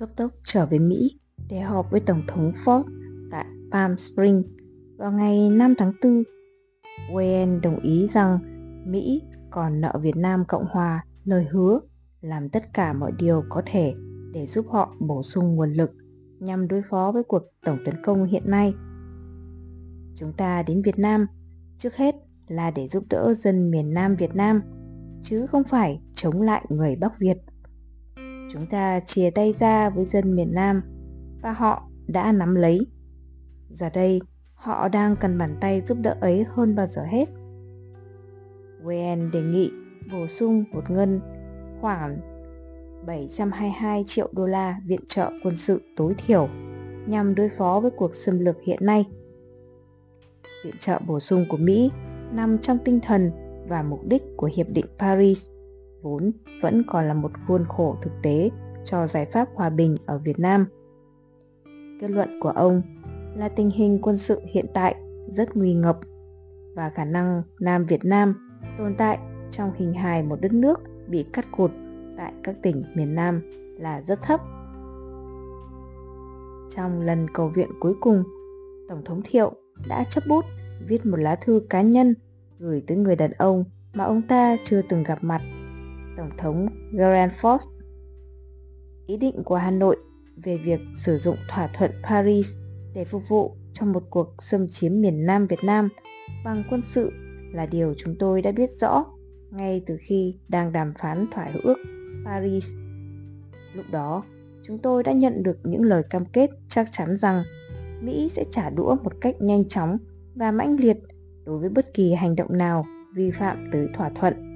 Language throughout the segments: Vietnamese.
cấp tốc trở về Mỹ để họp với Tổng thống Ford tại Palm Springs vào ngày 5 tháng 4. Wayne đồng ý rằng Mỹ còn nợ Việt Nam Cộng Hòa lời hứa làm tất cả mọi điều có thể để giúp họ bổ sung nguồn lực nhằm đối phó với cuộc tổng tấn công hiện nay. Chúng ta đến Việt Nam trước hết là để giúp đỡ dân miền Nam Việt Nam, chứ không phải chống lại người Bắc Việt. Chúng ta chia tay ra với dân miền Nam và họ đã nắm lấy. Giờ đây, họ đang cần bàn tay giúp đỡ ấy hơn bao giờ hết. Wen đề nghị bổ sung một ngân khoảng 722 triệu đô la viện trợ quân sự tối thiểu nhằm đối phó với cuộc xâm lược hiện nay. Viện trợ bổ sung của Mỹ nằm trong tinh thần và mục đích của Hiệp định Paris, vốn vẫn còn là một khuôn khổ thực tế cho giải pháp hòa bình ở Việt Nam. Kết luận của ông là tình hình quân sự hiện tại rất nguy ngập và khả năng Nam Việt Nam tồn tại trong hình hài một đất nước bị cắt cụt tại các tỉnh miền Nam là rất thấp. Trong lần cầu viện cuối cùng, Tổng thống Thiệu đã chấp bút viết một lá thư cá nhân gửi tới người đàn ông mà ông ta chưa từng gặp mặt, Tổng thống Gerald Ford. Ý định của Hà Nội về việc sử dụng thỏa thuận Paris để phục vụ cho một cuộc xâm chiếm miền Nam Việt Nam bằng quân sự là điều chúng tôi đã biết rõ ngay từ khi đang đàm phán thỏa ước Paris. Lúc đó, chúng tôi đã nhận được những lời cam kết chắc chắn rằng Mỹ sẽ trả đũa một cách nhanh chóng và mãnh liệt đối với bất kỳ hành động nào vi phạm tới thỏa thuận.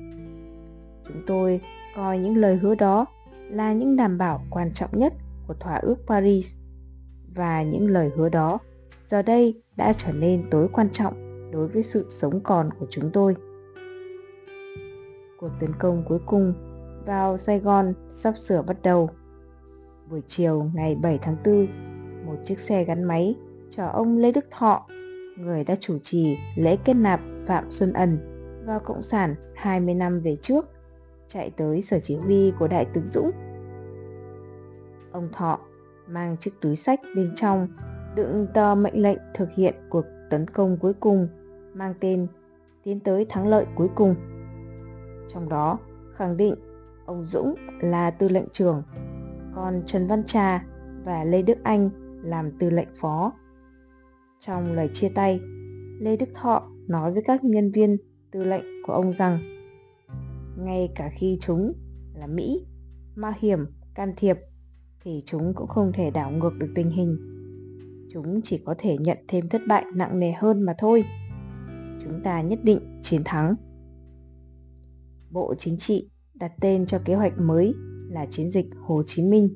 Chúng tôi coi những lời hứa đó là những đảm bảo quan trọng nhất của thỏa ước Paris và những lời hứa đó giờ đây đã trở nên tối quan trọng đối với sự sống còn của chúng tôi. Cuộc tấn công cuối cùng vào Sài Gòn sắp sửa bắt đầu. Buổi chiều ngày 7 tháng 4, một chiếc xe gắn máy chở ông Lê Đức Thọ, người đã chủ trì lễ kết nạp Phạm Xuân Ẩn vào Cộng sản 20 năm về trước, chạy tới sở chỉ huy của Đại tướng Dũng. Ông Thọ mang chiếc túi sách bên trong đựng tờ mệnh lệnh thực hiện cuộc tấn công cuối cùng mang tên tiến tới thắng lợi cuối cùng. Trong đó khẳng định ông Dũng là tư lệnh trưởng, còn Trần Văn Trà và Lê Đức Anh làm tư lệnh phó. Trong lời chia tay, Lê Đức Thọ nói với các nhân viên tư lệnh của ông rằng ngay cả khi chúng là Mỹ, ma hiểm, can thiệp thì chúng cũng không thể đảo ngược được tình hình. Chúng chỉ có thể nhận thêm thất bại nặng nề hơn mà thôi chúng ta nhất định chiến thắng. Bộ Chính trị đặt tên cho kế hoạch mới là chiến dịch Hồ Chí Minh.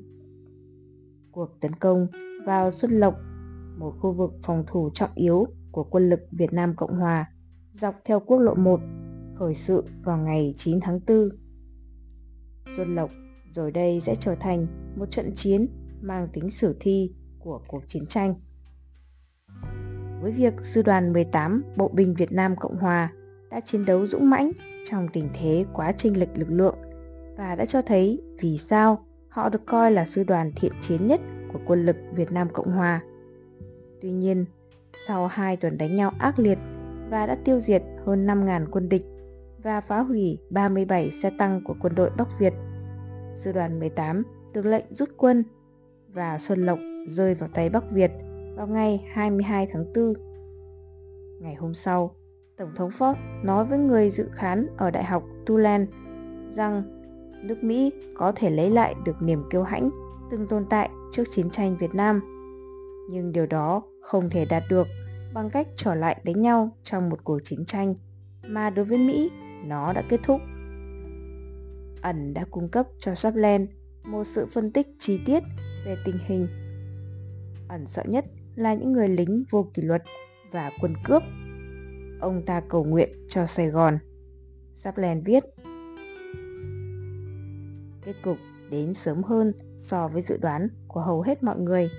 Cuộc tấn công vào Xuân Lộc, một khu vực phòng thủ trọng yếu của quân lực Việt Nam Cộng Hòa, dọc theo quốc lộ 1, khởi sự vào ngày 9 tháng 4. Xuân Lộc rồi đây sẽ trở thành một trận chiến mang tính sử thi của cuộc chiến tranh với việc Sư đoàn 18 Bộ binh Việt Nam Cộng Hòa đã chiến đấu dũng mãnh trong tình thế quá chênh lệch lực lượng và đã cho thấy vì sao họ được coi là sư đoàn thiện chiến nhất của quân lực Việt Nam Cộng Hòa. Tuy nhiên, sau hai tuần đánh nhau ác liệt và đã tiêu diệt hơn 5.000 quân địch và phá hủy 37 xe tăng của quân đội Bắc Việt, sư đoàn 18 được lệnh rút quân và Xuân Lộc rơi vào tay Bắc Việt – vào ngày 22 tháng 4. Ngày hôm sau, Tổng thống Ford nói với người dự khán ở Đại học Tulane rằng nước Mỹ có thể lấy lại được niềm kiêu hãnh từng tồn tại trước chiến tranh Việt Nam. Nhưng điều đó không thể đạt được bằng cách trở lại đánh nhau trong một cuộc chiến tranh mà đối với Mỹ nó đã kết thúc. Ẩn đã cung cấp cho Sapland một sự phân tích chi tiết về tình hình. Ẩn sợ nhất là những người lính vô kỷ luật và quân cướp. Ông ta cầu nguyện cho Sài Gòn. Sapland viết Kết cục đến sớm hơn so với dự đoán của hầu hết mọi người.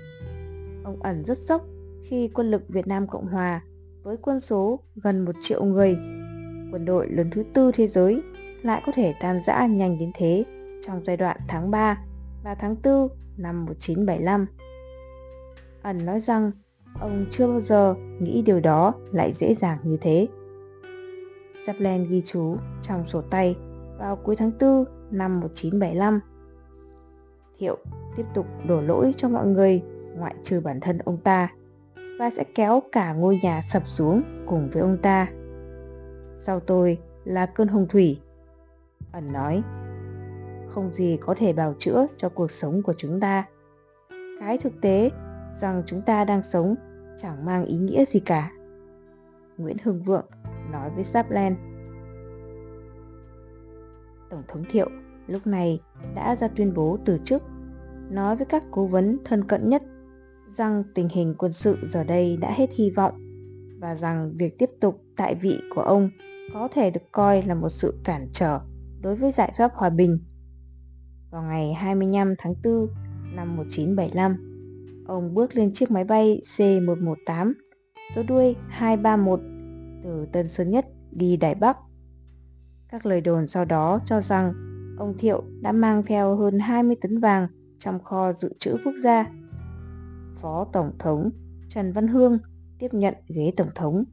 Ông ẩn rất sốc khi quân lực Việt Nam Cộng Hòa với quân số gần một triệu người, quân đội lớn thứ tư thế giới lại có thể tan rã nhanh đến thế trong giai đoạn tháng 3 và tháng 4 năm 1975. Ẩn nói rằng, ông chưa bao giờ nghĩ điều đó lại dễ dàng như thế. Chaplin ghi chú trong sổ tay vào cuối tháng 4 năm 1975. Thiệu tiếp tục đổ lỗi cho mọi người ngoại trừ bản thân ông ta và sẽ kéo cả ngôi nhà sập xuống cùng với ông ta. Sau tôi là cơn hồng thủy. Ẩn nói, không gì có thể bào chữa cho cuộc sống của chúng ta. Cái thực tế rằng chúng ta đang sống chẳng mang ý nghĩa gì cả. Nguyễn Hưng Vượng nói với Sapland. Tổng thống Thiệu lúc này đã ra tuyên bố từ chức, nói với các cố vấn thân cận nhất rằng tình hình quân sự giờ đây đã hết hy vọng và rằng việc tiếp tục tại vị của ông có thể được coi là một sự cản trở đối với giải pháp hòa bình. Vào ngày 25 tháng 4 năm 1975, ông bước lên chiếc máy bay C-118 số đuôi 231 từ Tân Sơn Nhất đi Đài Bắc. Các lời đồn sau đó cho rằng ông Thiệu đã mang theo hơn 20 tấn vàng trong kho dự trữ quốc gia. Phó Tổng thống Trần Văn Hương tiếp nhận ghế Tổng thống.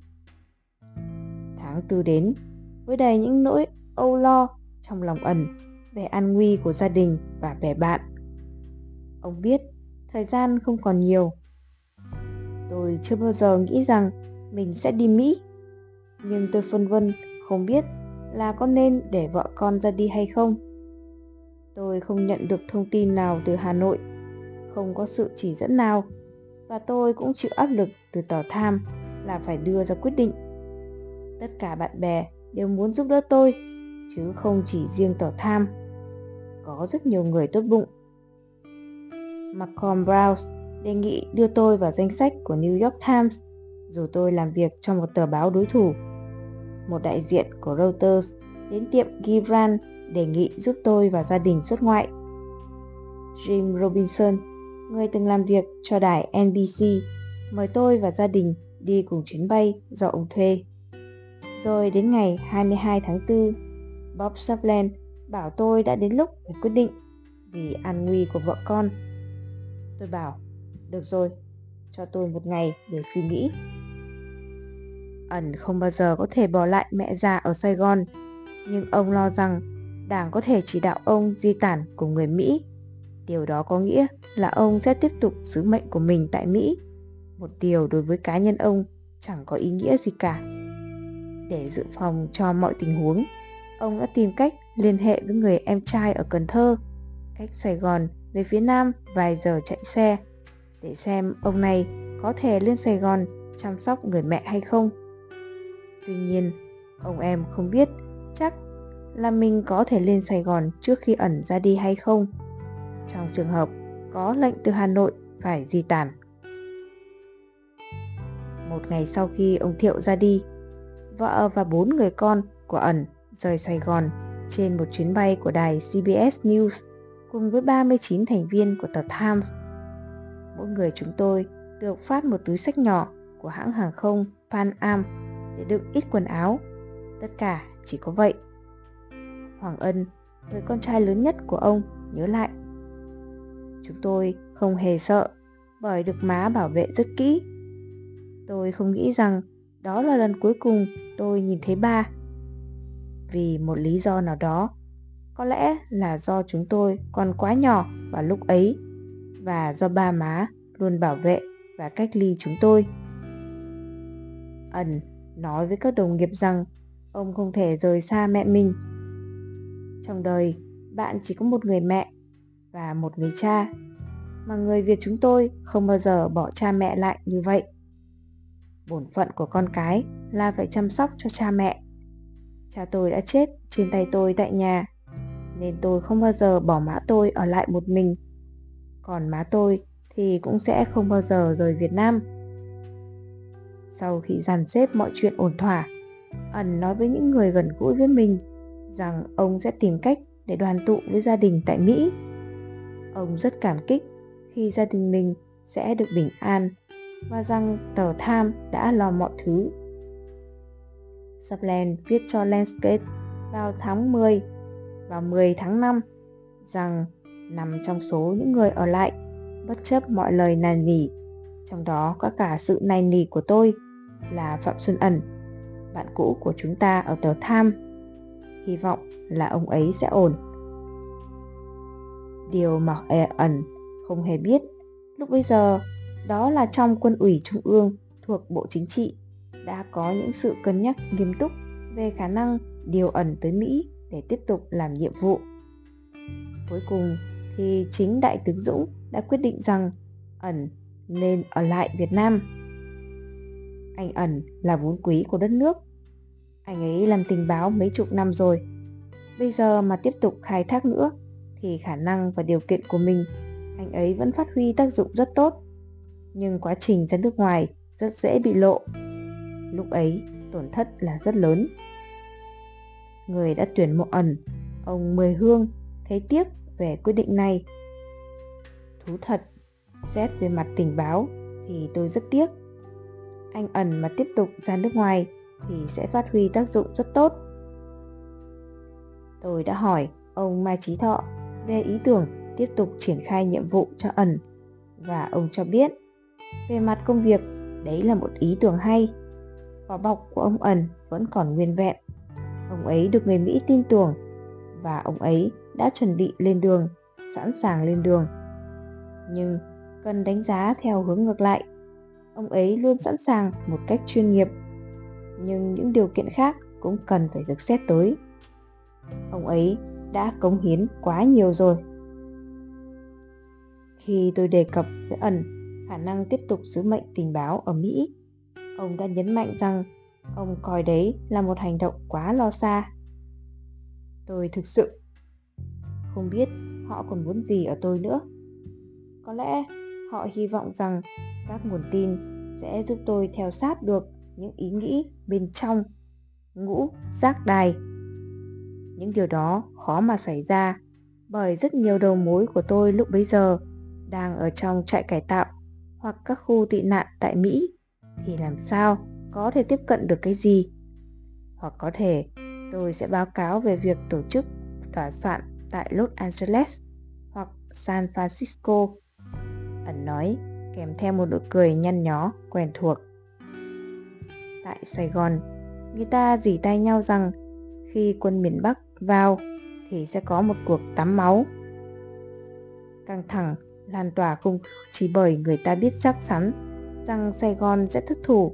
Tháng tư đến, với đầy những nỗi âu lo trong lòng ẩn về an nguy của gia đình và bè bạn. Ông biết thời gian không còn nhiều. Tôi chưa bao giờ nghĩ rằng mình sẽ đi Mỹ, nhưng tôi phân vân không biết là có nên để vợ con ra đi hay không. Tôi không nhận được thông tin nào từ Hà Nội, không có sự chỉ dẫn nào và tôi cũng chịu áp lực từ tỏ tham là phải đưa ra quyết định. Tất cả bạn bè đều muốn giúp đỡ tôi, chứ không chỉ riêng tờ tham. Có rất nhiều người tốt bụng. Malcolm Browse đề nghị đưa tôi vào danh sách của New York Times dù tôi làm việc cho một tờ báo đối thủ. Một đại diện của Reuters đến tiệm Gibran đề nghị giúp tôi và gia đình xuất ngoại. Jim Robinson người từng làm việc cho đài NBC, mời tôi và gia đình đi cùng chuyến bay do ông thuê. Rồi đến ngày 22 tháng 4, Bob Sutherland bảo tôi đã đến lúc phải quyết định vì an nguy của vợ con. Tôi bảo, được rồi, cho tôi một ngày để suy nghĩ. Ẩn không bao giờ có thể bỏ lại mẹ già ở Sài Gòn, nhưng ông lo rằng đảng có thể chỉ đạo ông di tản của người Mỹ. Điều đó có nghĩa là ông sẽ tiếp tục sứ mệnh của mình tại Mỹ. Một điều đối với cá nhân ông chẳng có ý nghĩa gì cả. Để dự phòng cho mọi tình huống, ông đã tìm cách liên hệ với người em trai ở Cần Thơ, cách Sài Gòn về phía Nam vài giờ chạy xe, để xem ông này có thể lên Sài Gòn chăm sóc người mẹ hay không. Tuy nhiên, ông em không biết chắc là mình có thể lên Sài Gòn trước khi ẩn ra đi hay không. Trong trường hợp có lệnh từ Hà Nội phải di tản. Một ngày sau khi ông Thiệu ra đi, vợ và bốn người con của ẩn rời Sài Gòn trên một chuyến bay của đài CBS News cùng với 39 thành viên của tờ Times. Mỗi người chúng tôi được phát một túi sách nhỏ của hãng hàng không Pan Am để đựng ít quần áo. Tất cả chỉ có vậy. Hoàng Ân, người con trai lớn nhất của ông, nhớ lại Chúng tôi không hề sợ bởi được má bảo vệ rất kỹ. Tôi không nghĩ rằng đó là lần cuối cùng tôi nhìn thấy ba. Vì một lý do nào đó, có lẽ là do chúng tôi còn quá nhỏ vào lúc ấy và do ba má luôn bảo vệ và cách ly chúng tôi. Ẩn nói với các đồng nghiệp rằng ông không thể rời xa mẹ mình. Trong đời, bạn chỉ có một người mẹ và một người cha mà người Việt chúng tôi không bao giờ bỏ cha mẹ lại như vậy. Bổn phận của con cái là phải chăm sóc cho cha mẹ. Cha tôi đã chết trên tay tôi tại nhà, nên tôi không bao giờ bỏ má tôi ở lại một mình. Còn má tôi thì cũng sẽ không bao giờ rời Việt Nam. Sau khi dàn xếp mọi chuyện ổn thỏa, ẩn nói với những người gần gũi với mình rằng ông sẽ tìm cách để đoàn tụ với gia đình tại Mỹ. Ông rất cảm kích khi gia đình mình sẽ được bình an và rằng tờ tham đã lo mọi thứ. Sapland viết cho Landscape vào tháng 10 và 10 tháng 5 rằng nằm trong số những người ở lại, bất chấp mọi lời nài nỉ, trong đó có cả sự nài nỉ của tôi là Phạm Xuân Ẩn, bạn cũ của chúng ta ở tờ Tham. Hy vọng là ông ấy sẽ ổn. Điều mà ẩn không hề biết lúc bây giờ đó là trong quân ủy trung ương thuộc Bộ Chính trị, đã có những sự cân nhắc nghiêm túc về khả năng điều ẩn tới Mỹ để tiếp tục làm nhiệm vụ. Cuối cùng thì chính Đại tướng Dũng đã quyết định rằng ẩn nên ở lại Việt Nam. Anh ẩn là vốn quý của đất nước. Anh ấy làm tình báo mấy chục năm rồi. Bây giờ mà tiếp tục khai thác nữa thì khả năng và điều kiện của mình, anh ấy vẫn phát huy tác dụng rất tốt. Nhưng quá trình ra nước ngoài rất dễ bị lộ. Lúc ấy tổn thất là rất lớn. Người đã tuyển mộ ẩn, ông Mười Hương thấy tiếc về quyết định này. Thú thật, xét về mặt tình báo thì tôi rất tiếc. Anh ẩn mà tiếp tục ra nước ngoài thì sẽ phát huy tác dụng rất tốt. Tôi đã hỏi ông Mai Trí Thọ về ý tưởng tiếp tục triển khai nhiệm vụ cho ẩn và ông cho biết về mặt công việc, đấy là một ý tưởng hay. Vỏ bọc của ông ẩn vẫn còn nguyên vẹn. Ông ấy được người mỹ tin tưởng và ông ấy đã chuẩn bị lên đường, sẵn sàng lên đường. Nhưng cần đánh giá theo hướng ngược lại. Ông ấy luôn sẵn sàng một cách chuyên nghiệp. Nhưng những điều kiện khác cũng cần phải được xét tới. Ông ấy đã cống hiến quá nhiều rồi. Khi tôi đề cập với ẩn khả năng tiếp tục sứ mệnh tình báo ở Mỹ, ông đã nhấn mạnh rằng ông coi đấy là một hành động quá lo xa. Tôi thực sự không biết họ còn muốn gì ở tôi nữa. Có lẽ họ hy vọng rằng các nguồn tin sẽ giúp tôi theo sát được những ý nghĩ bên trong ngũ giác đài. Những điều đó khó mà xảy ra bởi rất nhiều đầu mối của tôi lúc bấy giờ đang ở trong trại cải tạo hoặc các khu tị nạn tại Mỹ thì làm sao có thể tiếp cận được cái gì? Hoặc có thể tôi sẽ báo cáo về việc tổ chức tòa soạn tại Los Angeles hoặc San Francisco. Ẩn nói kèm theo một nụ cười nhăn nhó quen thuộc. Tại Sài Gòn, người ta dì tay nhau rằng khi quân miền Bắc vào thì sẽ có một cuộc tắm máu. Căng thẳng lan tỏa không chỉ bởi người ta biết chắc chắn rằng Sài Gòn sẽ thất thủ,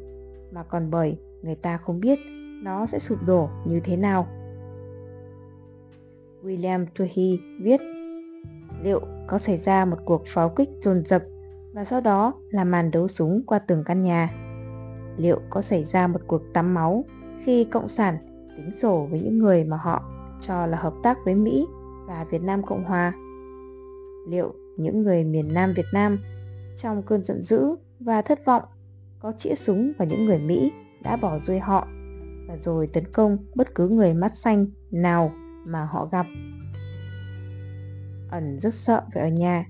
mà còn bởi người ta không biết nó sẽ sụp đổ như thế nào. William Tuhi viết liệu có xảy ra một cuộc pháo kích dồn dập và sau đó là màn đấu súng qua từng căn nhà? Liệu có xảy ra một cuộc tắm máu khi Cộng sản tính sổ với những người mà họ cho là hợp tác với Mỹ và Việt Nam Cộng Hòa? Liệu những người miền Nam Việt Nam trong cơn giận dữ và thất vọng có chĩa súng vào những người Mỹ đã bỏ rơi họ và rồi tấn công bất cứ người mắt xanh nào mà họ gặp. Ẩn rất sợ phải ở nhà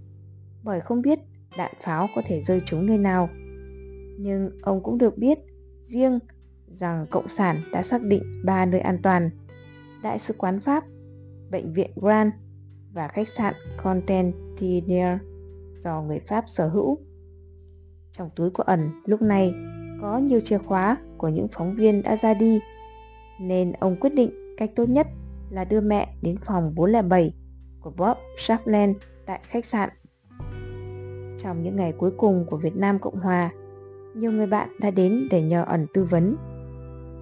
bởi không biết đạn pháo có thể rơi trúng nơi nào. Nhưng ông cũng được biết riêng rằng Cộng sản đã xác định ba nơi an toàn Đại sứ quán Pháp, Bệnh viện Grand và khách sạn Contentinier do người Pháp sở hữu. Trong túi của ẩn lúc này có nhiều chìa khóa của những phóng viên đã ra đi, nên ông quyết định cách tốt nhất là đưa mẹ đến phòng 407 của Bob Shapland tại khách sạn. Trong những ngày cuối cùng của Việt Nam Cộng Hòa, nhiều người bạn đã đến để nhờ ẩn tư vấn.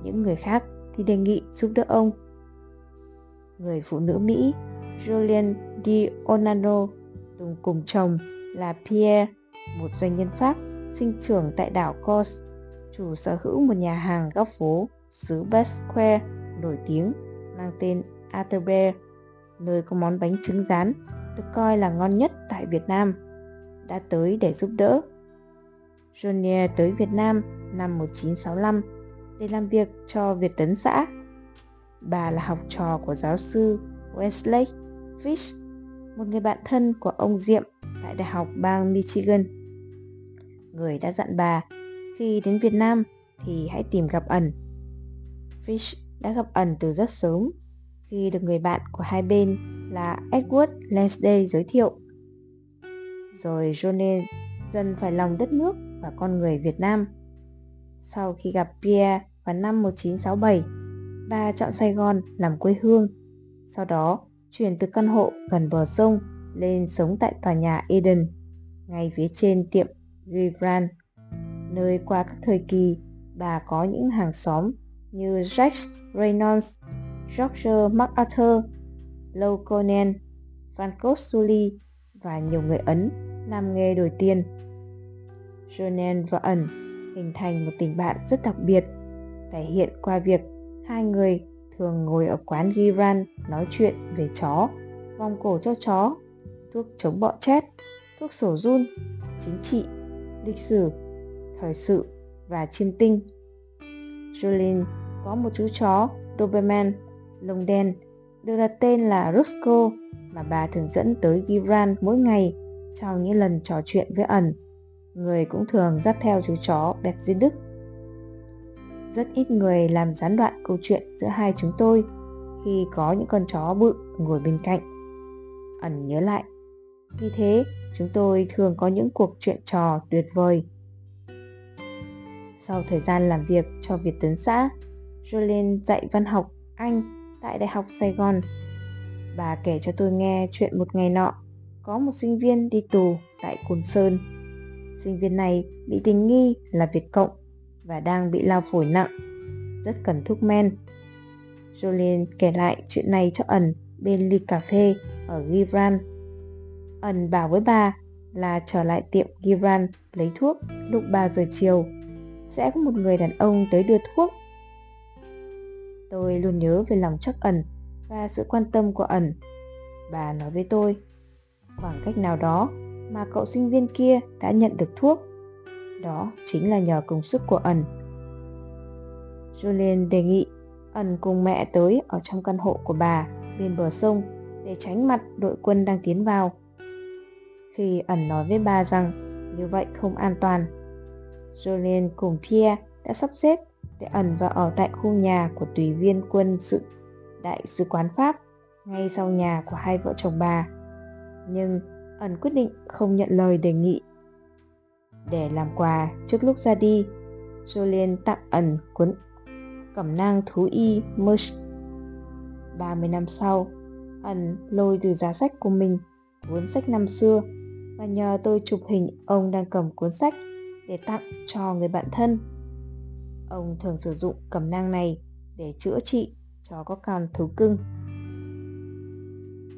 Những người khác thì đề nghị giúp đỡ ông. Người phụ nữ Mỹ Julien Di Onano cùng cùng chồng là Pierre, một doanh nhân Pháp sinh trưởng tại đảo Kos, chủ sở hữu một nhà hàng góc phố xứ Basque nổi tiếng mang tên Atterbear, nơi có món bánh trứng rán được coi là ngon nhất tại Việt Nam, đã tới để giúp đỡ. Jonier tới Việt Nam năm 1965 để làm việc cho Việt Tấn xã. Bà là học trò của giáo sư Wesley Fish, một người bạn thân của ông Diệm tại Đại học bang Michigan. Người đã dặn bà khi đến Việt Nam thì hãy tìm gặp ẩn. Fish đã gặp ẩn từ rất sớm khi được người bạn của hai bên là Edward Lansday giới thiệu. Rồi Johnny dần phải lòng đất nước và con người Việt Nam. Sau khi gặp Pierre vào năm 1967, bà chọn Sài Gòn làm quê hương. Sau đó, chuyển từ căn hộ gần bờ sông lên sống tại tòa nhà Eden, ngay phía trên tiệm Givran, nơi qua các thời kỳ bà có những hàng xóm như Jack Reynolds, George MacArthur, Lou Conan, Franco Sully và nhiều người Ấn làm nghề đổi tiền. Jonan và ẩn hình thành một tình bạn rất đặc biệt, thể hiện qua việc hai người thường ngồi ở quán Giran nói chuyện về chó, vòng cổ cho chó, thuốc chống bọ chét, thuốc sổ run, chính trị, lịch sử, thời sự và chiêm tinh. Jolene có một chú chó Doberman lông đen được đặt tên là Roscoe mà bà thường dẫn tới Gibran mỗi ngày trong những lần trò chuyện với ẩn. Người cũng thường dắt theo chú chó Bẹp Diên Đức. Rất ít người làm gián đoạn câu chuyện giữa hai chúng tôi khi có những con chó bự ngồi bên cạnh. Ẩn nhớ lại. Vì thế, chúng tôi thường có những cuộc chuyện trò tuyệt vời. Sau thời gian làm việc cho Việt Tuấn xã, Jolene dạy văn học Anh tại Đại học Sài Gòn. Bà kể cho tôi nghe chuyện một ngày nọ, có một sinh viên đi tù tại Cồn Sơn. Sinh viên này bị tình nghi là Việt Cộng và đang bị lao phổi nặng, rất cần thuốc men. Jolene kể lại chuyện này cho ẩn bên ly cà phê ở Gibran. Ẩn bảo với bà là trở lại tiệm Gibran lấy thuốc lúc 3 giờ chiều. Sẽ có một người đàn ông tới đưa thuốc Tôi luôn nhớ về lòng chắc ẩn và sự quan tâm của ẩn. Bà nói với tôi, bằng cách nào đó mà cậu sinh viên kia đã nhận được thuốc. Đó chính là nhờ công sức của ẩn. Julian đề nghị ẩn cùng mẹ tới ở trong căn hộ của bà bên bờ sông để tránh mặt đội quân đang tiến vào. Khi ẩn nói với bà rằng như vậy không an toàn, Julian cùng Pierre đã sắp xếp để ẩn và ở tại khu nhà của tùy viên quân sự đại sứ quán Pháp ngay sau nhà của hai vợ chồng bà. Nhưng ẩn quyết định không nhận lời đề nghị. Để làm quà trước lúc ra đi, Jolien tặng ẩn cuốn cẩm nang thú y Merch. 30 năm sau, ẩn lôi từ giá sách của mình cuốn sách năm xưa và nhờ tôi chụp hình ông đang cầm cuốn sách để tặng cho người bạn thân Ông thường sử dụng cẩm nang này để chữa trị cho các con thú cưng.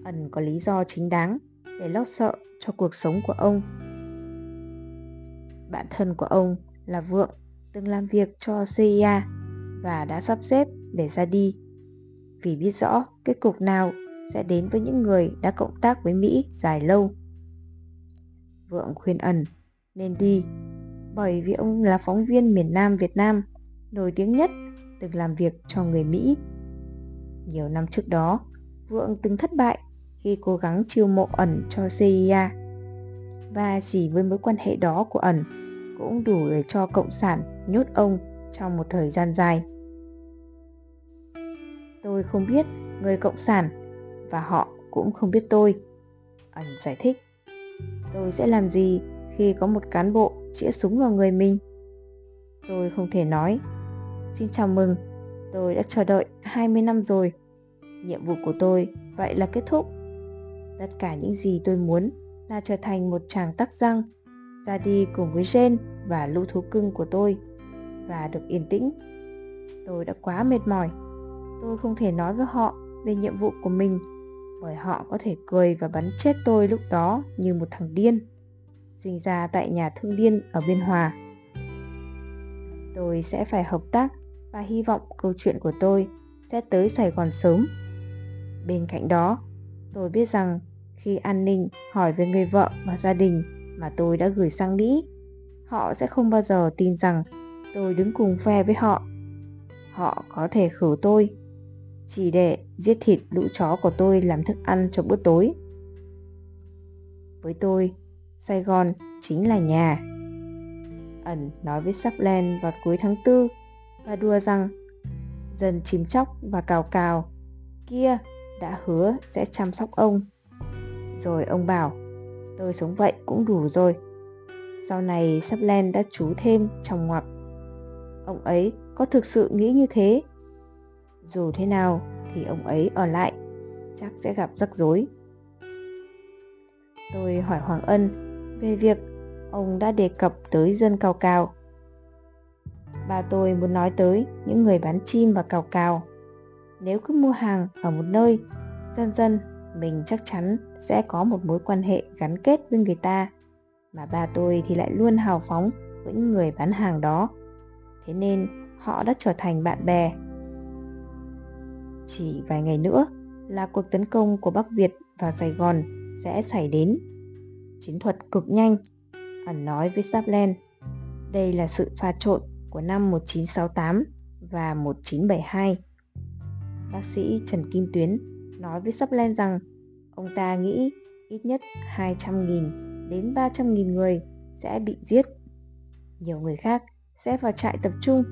Ẩn có lý do chính đáng để lo sợ cho cuộc sống của ông. Bạn thân của ông là Vượng từng làm việc cho CIA và đã sắp xếp để ra đi vì biết rõ kết cục nào sẽ đến với những người đã cộng tác với Mỹ dài lâu. Vượng khuyên ẩn nên đi bởi vì ông là phóng viên miền Nam Việt Nam nổi tiếng nhất từng làm việc cho người Mỹ. Nhiều năm trước đó, Vượng từng thất bại khi cố gắng chiêu mộ ẩn cho CIA. Và chỉ với mối quan hệ đó của ẩn cũng đủ để cho Cộng sản nhốt ông trong một thời gian dài. Tôi không biết người Cộng sản và họ cũng không biết tôi. Ẩn giải thích. Tôi sẽ làm gì khi có một cán bộ chĩa súng vào người mình? Tôi không thể nói Xin chào mừng, tôi đã chờ đợi 20 năm rồi. Nhiệm vụ của tôi vậy là kết thúc. Tất cả những gì tôi muốn là trở thành một chàng tắc răng, ra đi cùng với Jen và lũ thú cưng của tôi và được yên tĩnh. Tôi đã quá mệt mỏi. Tôi không thể nói với họ về nhiệm vụ của mình bởi họ có thể cười và bắn chết tôi lúc đó như một thằng điên. Sinh ra tại nhà thương điên ở Biên Hòa. Tôi sẽ phải hợp tác và hy vọng câu chuyện của tôi sẽ tới Sài Gòn sớm. Bên cạnh đó, tôi biết rằng khi an ninh hỏi về người vợ và gia đình mà tôi đã gửi sang Mỹ, họ sẽ không bao giờ tin rằng tôi đứng cùng phe với họ. Họ có thể khử tôi chỉ để giết thịt lũ chó của tôi làm thức ăn cho bữa tối. Với tôi, Sài Gòn chính là nhà. Ẩn nói với Saplen vào cuối tháng 4 và đùa rằng dần chìm chóc và cào cào kia đã hứa sẽ chăm sóc ông. Rồi ông bảo, tôi sống vậy cũng đủ rồi. Sau này sắp len đã chú thêm trong ngoặc. Ông ấy có thực sự nghĩ như thế? Dù thế nào thì ông ấy ở lại, chắc sẽ gặp rắc rối. Tôi hỏi Hoàng Ân về việc ông đã đề cập tới dân cao cao. Bà tôi muốn nói tới những người bán chim và cào cào. Nếu cứ mua hàng ở một nơi, dần dần mình chắc chắn sẽ có một mối quan hệ gắn kết với người ta. Mà ba tôi thì lại luôn hào phóng với những người bán hàng đó. Thế nên họ đã trở thành bạn bè. Chỉ vài ngày nữa là cuộc tấn công của Bắc Việt vào Sài Gòn sẽ xảy đến. Chiến thuật cực nhanh, ẩn nói với Saplen. Đây là sự pha trộn của năm 1968 và 1972. Bác sĩ Trần Kim Tuyến nói với Saplen rằng ông ta nghĩ ít nhất 200.000 đến 300.000 người sẽ bị giết. Nhiều người khác sẽ vào trại tập trung.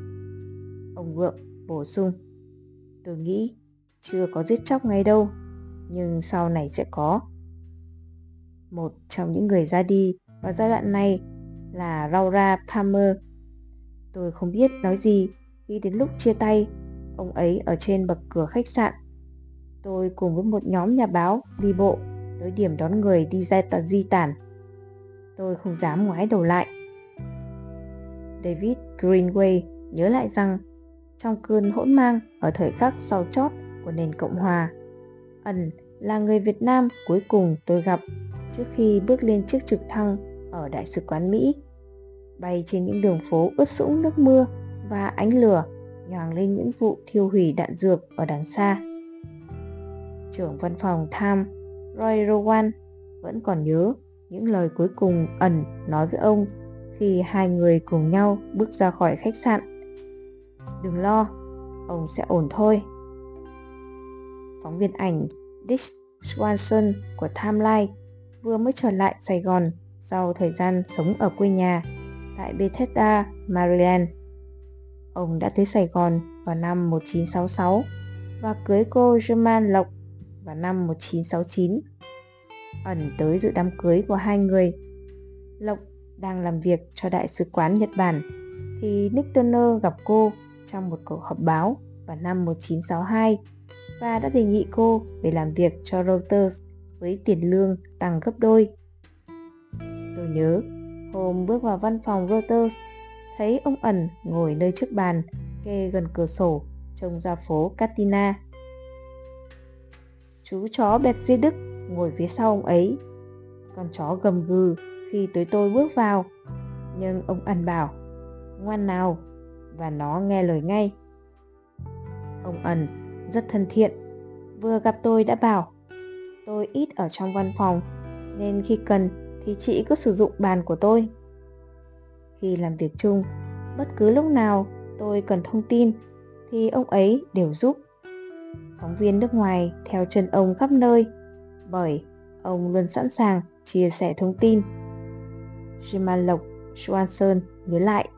Ông Vượng bổ sung, tôi nghĩ chưa có giết chóc ngay đâu, nhưng sau này sẽ có. Một trong những người ra đi vào giai đoạn này là Laura Palmer. Tôi không biết nói gì khi đến lúc chia tay, ông ấy ở trên bậc cửa khách sạn. Tôi cùng với một nhóm nhà báo đi bộ tới điểm đón người đi ra tận di tản. Tôi không dám ngoái đầu lại. David Greenway nhớ lại rằng trong cơn hỗn mang ở thời khắc sau chót của nền Cộng Hòa, ẩn là người Việt Nam cuối cùng tôi gặp trước khi bước lên chiếc trực thăng ở Đại sứ quán Mỹ. Bay trên những đường phố ướt sũng nước mưa và ánh lửa nhoàng lên những vụ thiêu hủy đạn dược ở đằng xa. Trưởng văn phòng Tham Roy Rowan vẫn còn nhớ những lời cuối cùng ẩn nói với ông khi hai người cùng nhau bước ra khỏi khách sạn. Đừng lo, ông sẽ ổn thôi. Phóng viên ảnh Dick Swanson của Timeline vừa mới trở lại Sài Gòn sau thời gian sống ở quê nhà tại Bethesda, Maryland. Ông đã tới Sài Gòn vào năm 1966 và cưới cô German Lộc vào năm 1969. Ẩn tới dự đám cưới của hai người. Lộc đang làm việc cho Đại sứ quán Nhật Bản, thì Nick Turner gặp cô trong một cuộc họp báo vào năm 1962 và đã đề nghị cô về làm việc cho Reuters với tiền lương tăng gấp đôi. Tôi nhớ, hôm bước vào văn phòng Reuters, thấy ông ẩn ngồi nơi trước bàn, kê gần cửa sổ trông ra phố Katina. Chú chó bẹt dê Đức ngồi phía sau ông ấy. Con chó gầm gừ khi tới tôi bước vào. Nhưng ông ăn bảo, ngoan nào, và nó nghe lời ngay. Ông ẩn rất thân thiện, vừa gặp tôi đã bảo, tôi ít ở trong văn phòng, nên khi cần thì chị cứ sử dụng bàn của tôi. Khi làm việc chung, bất cứ lúc nào tôi cần thông tin thì ông ấy đều giúp. Phóng viên nước ngoài theo chân ông khắp nơi, bởi ông luôn sẵn sàng chia sẻ thông tin. Jiman Lộc Swanson nhớ lại